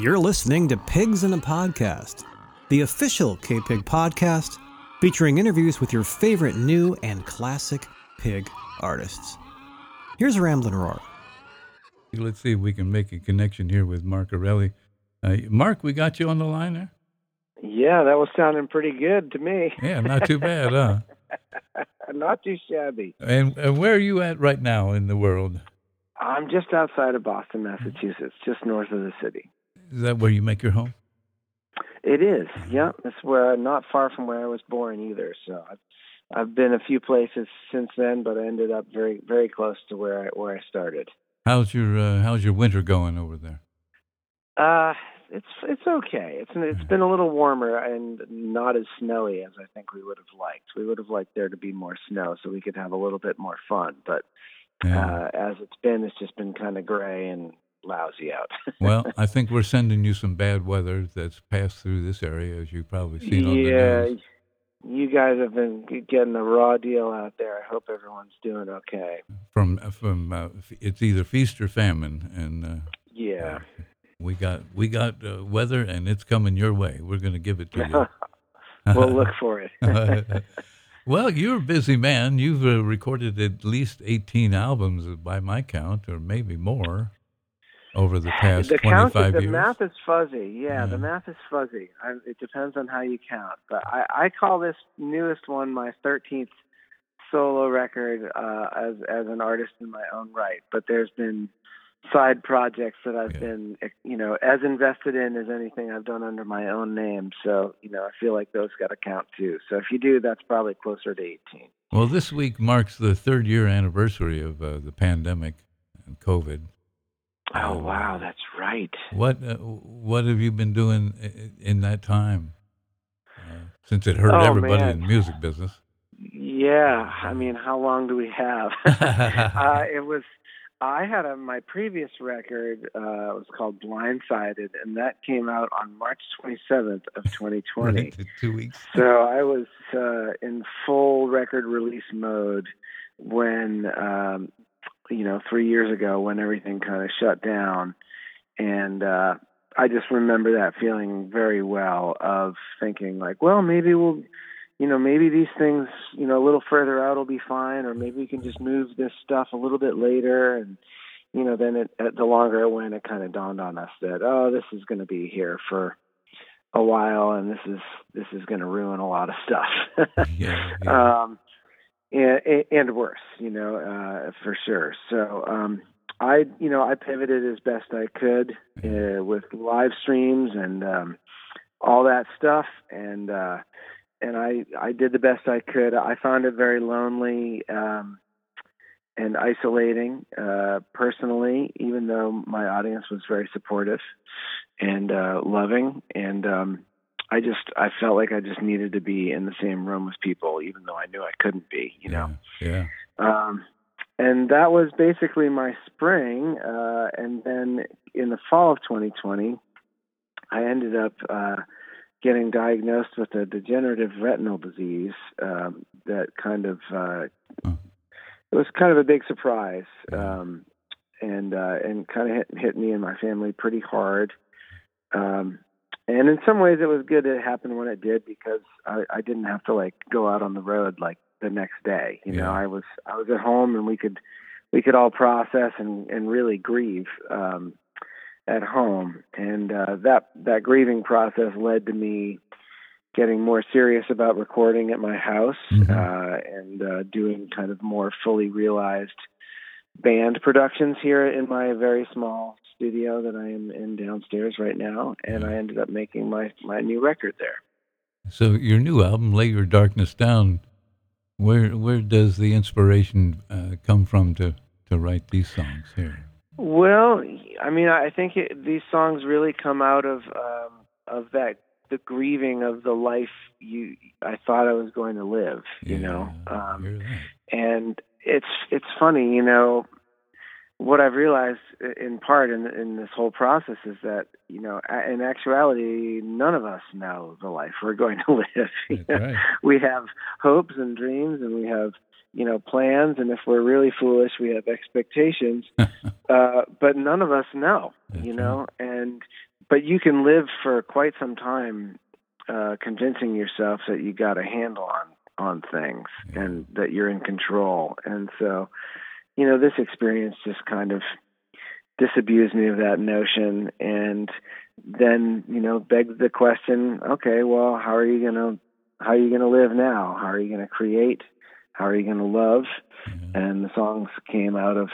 You're listening to Pigs in a Podcast, the official KPIG podcast featuring interviews with your favorite new and classic pig artists. Here's Ramblin' Ror. Let's see if we can make a connection here with Mark Erelli. Uh, Mark, we got you on the line there? Yeah, that was sounding pretty good to me. Yeah, not too bad, huh? not too shabby. And, and where are you at right now in the world? I'm just outside of Boston, Massachusetts, just north of the city. Is that where you make your home? It is. Yeah, it's where not far from where I was born either. So I've I've been a few places since then, but I ended up very very close to where I where I started. How's your uh, How's your winter going over there? Uh, it's it's okay. It's it's been a little warmer and not as snowy as I think we would have liked. We would have liked there to be more snow so we could have a little bit more fun. But Yeah. uh, as it's been, it's just been kind of gray and lousy out. well, I think we're sending you some bad weather that's passed through this area, as you've probably seen on the yeah, news. you guys have been getting a raw deal out there. I hope everyone's doing okay. From from uh, it's either feast or famine, and uh, Yeah. we got we got uh, weather, and it's coming your way. We're going to give it to you. we'll look for it. well, you're a busy man. You've uh, recorded at least 18 albums uh, by my count, or maybe more, over the past the count, 25 the math is fuzzy. Yeah, Yeah. the math is fuzzy. I, it depends on how you count. But I, I call this newest one my 13th solo record uh, as as an artist in my own right. But there's been side projects that I've Yeah. been, you know, as invested in as anything I've done under my own name. So, you know, I feel like those got to count too. So if you do, that's probably closer to 18. well, this week marks the third year anniversary of uh, the pandemic and COVID. Oh wow, that's right. What uh, what have you been doing i- in that time? Uh, since it hurt Oh, everybody man. in the music business. Yeah, I mean, how long do we have? uh, it was. I had a my previous record uh, was called Blindsided, and that came out on March 27th of 2020. Two weeks. So I was uh, in full record release mode when, um, you know, three years ago when everything kind of shut down, and uh, I just remember that feeling very well of thinking like, well, maybe we'll, you know, maybe these things, you know, a little further out will be fine, or maybe we can just move this stuff a little bit later, and you know, then it, the longer it went, it kind of dawned on us that oh, this is going to be here for a while, and this is this is going to ruin a lot of stuff. Yeah, yeah. um, and, and worse, you know, uh, for sure. So um, I, you know, I pivoted as best I could uh, with live streams and um, all that stuff, and uh, and I I did the best I could. I found it very lonely. Um, and isolating uh, personally, even though my audience was very supportive and uh, loving, and um, I just I felt like I just needed to be in the same room with people, even though I knew I couldn't be, you know. Yeah. Um, and that was basically my spring. Uh, and then in the fall of 2020, I ended up uh, getting diagnosed with a degenerative retinal disease um, that kind of uh, Oh. it was kind of a big surprise, um, and uh, and kind of hit, hit me and my family pretty hard. Um, and in some ways, it was good that it happened when it did because I, I didn't have to like go out on the road like the next day. You know, I was I was at home and we could we could all process and and really grieve um, at home. And uh, that that grieving process led to me getting more serious about recording at my house Mhm. uh, and uh, doing kind of more fully realized band productions here in my very small studio that I am in downstairs right now. And I ended up making my my new record there. So your new album, "Lay Your Darkness Down," where where does the inspiration uh, come from to to write these songs here? Well, I mean, I think it, these songs really come out of um, of that the grieving of the life you I thought I was going to live. You Yeah, know, um, and it's it's funny, you know, what I've realized in part in in this whole process is that you know, in actuality, none of us know the life we're going to live. Right. We have hopes and dreams, and we have you know plans, and if we're really foolish, we have expectations. uh, but none of us know, That's you know, and but you can live for quite some time uh, convincing yourself that you got a handle on on things Yeah. and that you're in control. And so, you know, this experience just kind of disabused me of that notion and then, you know, begged the question, okay, well, how are you going to how are you going to live now? How are you going to create? How are you going to love? And the songs came out of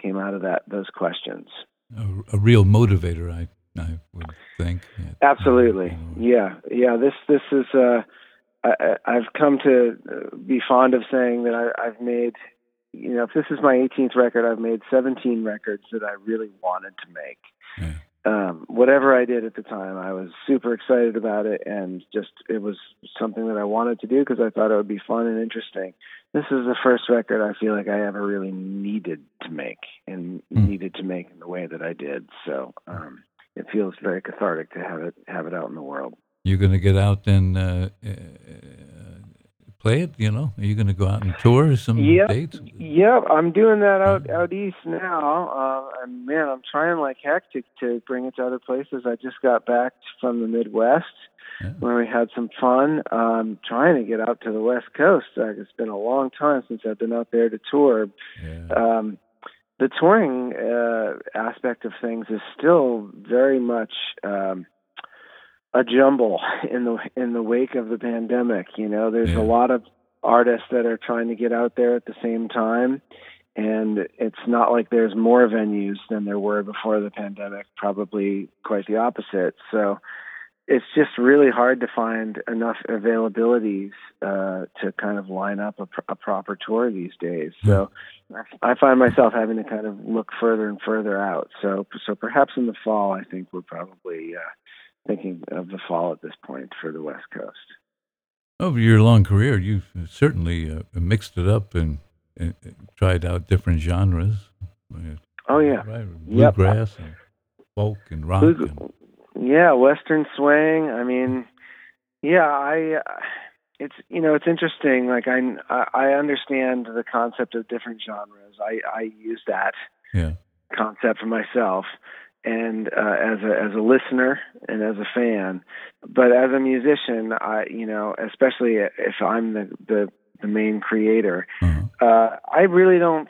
came out of that those questions. A, a real motivator, I I would think. Yeah. Absolutely. Yeah. Yeah. This this is uh I, I've come to be fond of saying that I, I've made, you know, if this is my 18th record, I've made 17 records that I really wanted to make. Yeah. Um, whatever I did at the time, I was super excited about it, and just it was something that I wanted to do because I thought it would be fun and interesting. This is the first record I feel like I ever really needed to make and Mm. needed to make in the way that I did. So um, it feels very cathartic to have it have it out in the world. You're going to get out and uh, uh, play it. You know, are you going to go out and tour some Yep. dates? Yep, I'm doing that out out east now. Uh, and man, I'm trying like heck to to bring it to other places. I just got back from the Midwest Yeah. where we had some fun. Um, trying to get out to the West Coast. Uh, it's been a long time since I've been out there to tour. Yeah. Um, the touring uh, aspect of things is still very much um, a jumble in the in the wake of the pandemic. You know, there's Yeah. a lot of artists that are trying to get out there at the same time, and it's not like there's more venues than there were before the pandemic. Probably quite the opposite. So. It's just really hard to find enough availabilities uh, to kind of line up a, pr- a proper tour these days. So, I find myself having to kind of look further and further out. So, so perhaps in the fall, I think we're probably uh, thinking of the fall at this point for the West Coast. Over your long career, you've certainly uh, mixed it up and, and tried out different genres. Oh yeah, Right, Yep. bluegrass and folk and rock. Blue- And, yeah, Western swing. I mean, yeah, I. Uh, it's you know it's interesting. Like I I understand the concept of different genres. I I use that yeah, concept for myself and uh, as a as a listener and as a fan but as a musician i you know especially if i'm the the, the main creator uh-huh. uh i really don't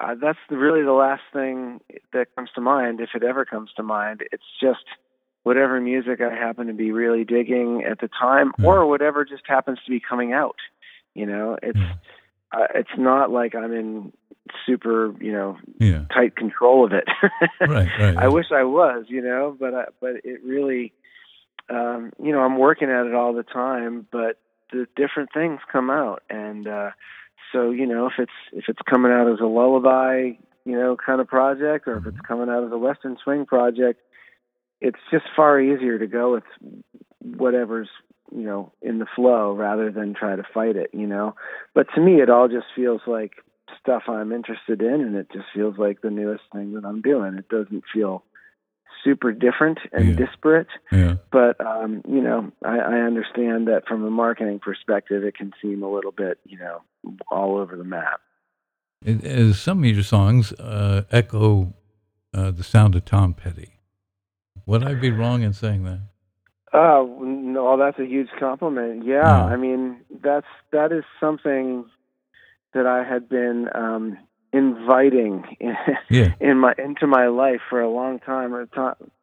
uh, that's really the last thing that comes to mind if it ever comes to mind it's just whatever music i happen to be really digging at the time Yeah. or whatever just happens to be coming out you know it's Yeah. uh, it's not like i'm in super you know yeah, tight control of it. right, right. I wish I was, you know, but I, but it really, um, you know, I'm working at it all the time. But the different things come out, and uh, so you know, if it's if it's coming out as a lullaby, you know, kind of project, or if it's coming out as a western swing project, it's just far easier to go with whatever's you know in the flow rather than try to fight it, you know. But to me, it all just feels like stuff I'm interested in, and it just feels like the newest thing that I'm doing. It doesn't feel super different and Yeah. disparate, yeah, but um, you know, I, I understand that from a marketing perspective, it can seem a little bit, you know, all over the map. It- as some of your songs uh, echo uh, the sound of Tom Petty. Would I be wrong in saying that? Oh no, that's a huge compliment. Yeah, Yeah. I mean that's that is something that I had been um, inviting in, Yeah, in my into my life for a long time.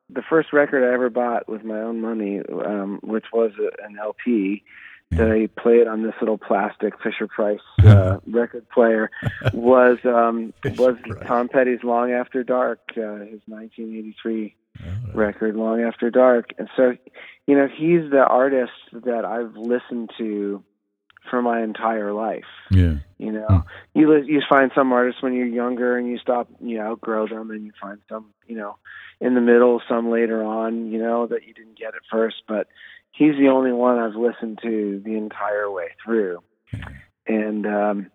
The first record I ever bought with my own money, um, which was an LP that I played on this little plastic Fisher Price uh, record player, was um, was Price. Tom Petty's "Long After Dark," uh, his 1983 All right. record long after dark and so you know he's the artist that i've listened to for my entire life yeah, you know Hmm. you li- you find some artists when you're younger and you stop you outgrow them and you find some you know in the middle some later on you know that you didn't get at first but he's the only one i've listened to the entire way through and um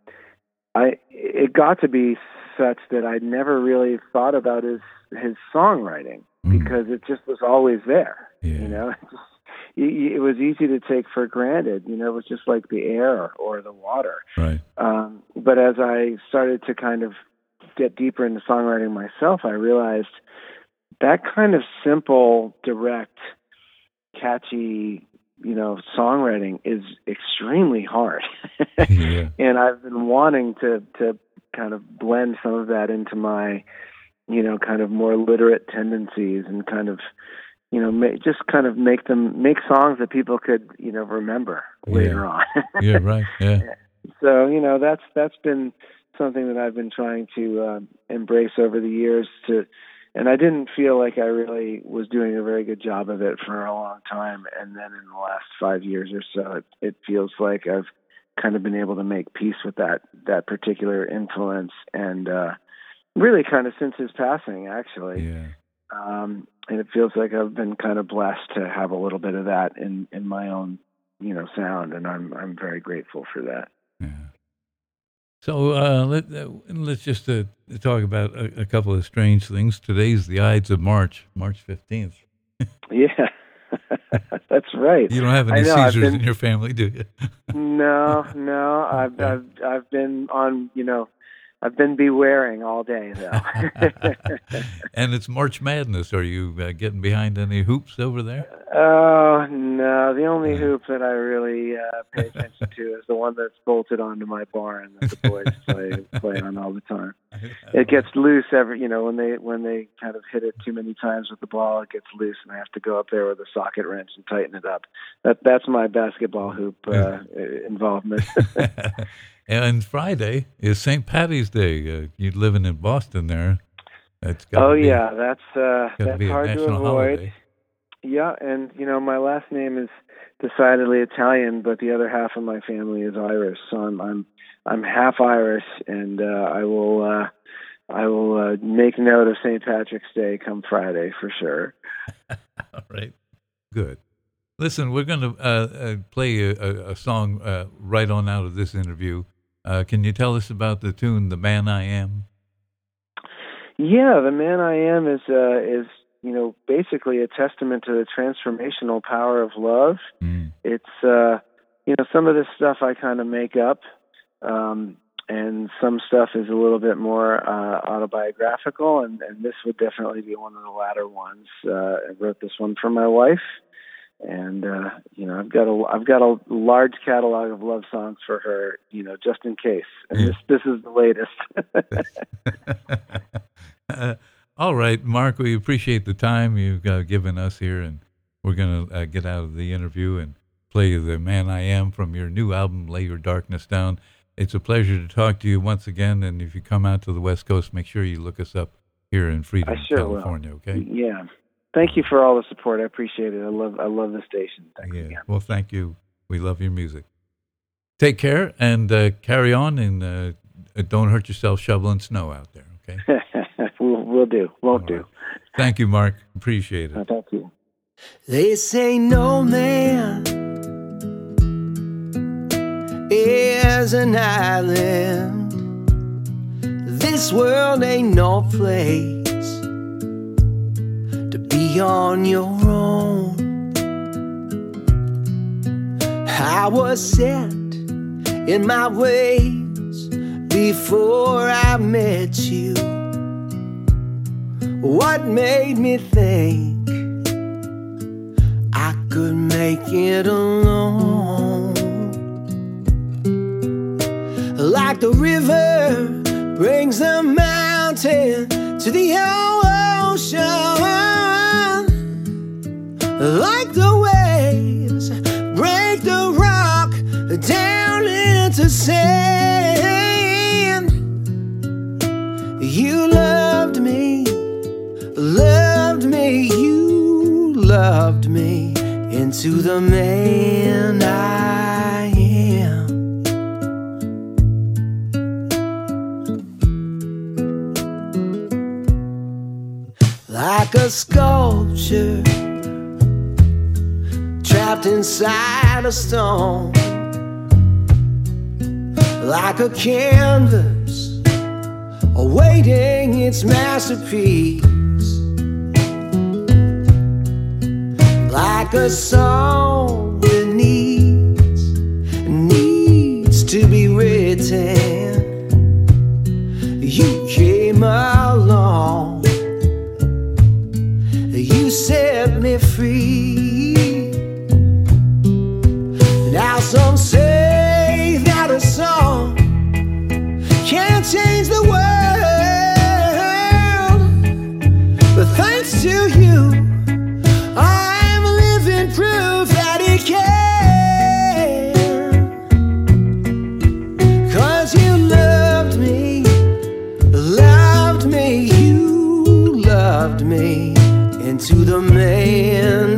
i it got to be such that i never really thought about his his songwriting Mm. because it just was always there. Yeah. You know, it, just, it, it was easy to take for granted. You know, it was just like the air or the water. right. Um, but as I started to kind of get deeper into songwriting myself, I realized that kind of simple, direct, catchy, you know, songwriting is extremely hard. yeah. And I've been wanting to to kind of blend some of that into my, you know, kind of more literate tendencies and kind of, you know, just kind of make them make songs that people could, you know, remember later on. yeah, right. Yeah. so you know that's that's been something that I've been trying to uh, embrace over the years to and I didn't feel like I really was doing a very good job of it for a long time and then in the last 5 years or so it, it feels like I've kind of been able to make peace with that that particular influence and uh really kind of since his passing actually Yeah. um and it feels like I've been kind of blessed to have a little bit of that in in my own you know sound and I'm I'm very grateful for that Yeah. So uh, let uh, let's just uh, talk about a, a couple of strange things. Today's the Ides of March, March fifteenth. Yeah, that's right. You don't have any know, Caesars been- in your family, do you? No, no, I've. I've I've been on, you know, I've been bewaring all day though. and it's March Madness. Are you uh, getting behind any hoops over there? oh no, the only hoop that I really uh, pay attention to is the one that's bolted onto my barn that the boys play play on all the time. It gets loose every, you know, when they when they kind of hit it too many times with the ball, it gets loose, and I have to go up there with a socket wrench and tighten it up. That that's my basketball hoop uh, involvement. And Friday is St. Patty's Day. Uh, you're living in Boston there. That's oh be, yeah, that's uh, that's be a hard to avoid. holiday. Yeah, and you know my last name is decidedly Italian, but the other half of my family is Irish, so I'm I'm I'm half Irish, and uh, I will uh, I will uh, make note of St. Patrick's Day come Friday for sure. All right. Good. Listen, we're going to uh, uh, play a, a, a song uh, right on out of this interview. Uh, can you tell us about the tune "The Man I Am"? Yeah, the man I am is uh, is you know basically a testament to the transformational power of love. Mm. it's uh you know some of this stuff I kind of make up um and some stuff is a little bit more uh autobiographical and and this would definitely be one of the latter ones uh I wrote this one for my wife and uh you know I've got a I've got a large catalog of love songs for her you know just in case and Yeah. this this is the latest Uh, all right, Mark, we appreciate the time you've uh, given us here, and we're going to uh, get out of the interview and play The Man I Am from your new album, Lay Your Darkness Down. It's a pleasure to talk to you once again, and if you come out to the West Coast, make sure you look us up here in Freedom, sure will. California, okay? yeah thank you for all the support I appreciate it I love I love the station thanks Yeah. again Well, thank you. We love your music. Take care and uh, carry on, and uh, don't hurt yourself shoveling snow out there, okay? we'll, we'll do won't All do right. Thank you, Mark. Appreciate it. Uh, thank you They say no man is an island. This world ain't no place to on your own. I was set in my ways before I met you. What made me think? I could make it alone. Like the river brings the mountain to the ocean. Like the waves break the rock down into sand. You loved me loved me, you loved me into the man I am. Like a sculpture trapped inside a stone, like a canvas awaiting its masterpiece. Like a song that needs, needs to be written. You came along to the man.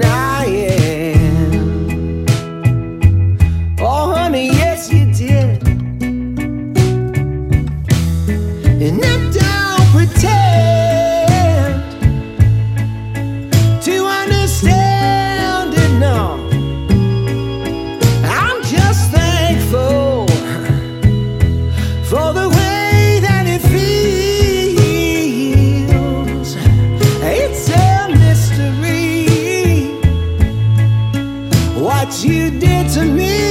to me.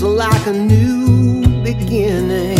feels like a new beginning.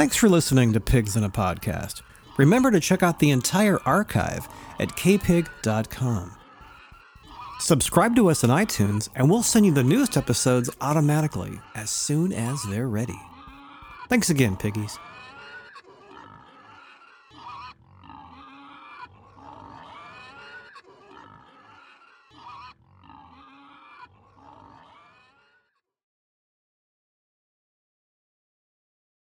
Thanks for listening to Pigs in a Podcast. Remember to check out the entire archive at kpig.com. Subscribe to us on iTunes, and we'll send you the newest episodes automatically as soon as they're ready. Thanks again, Piggies.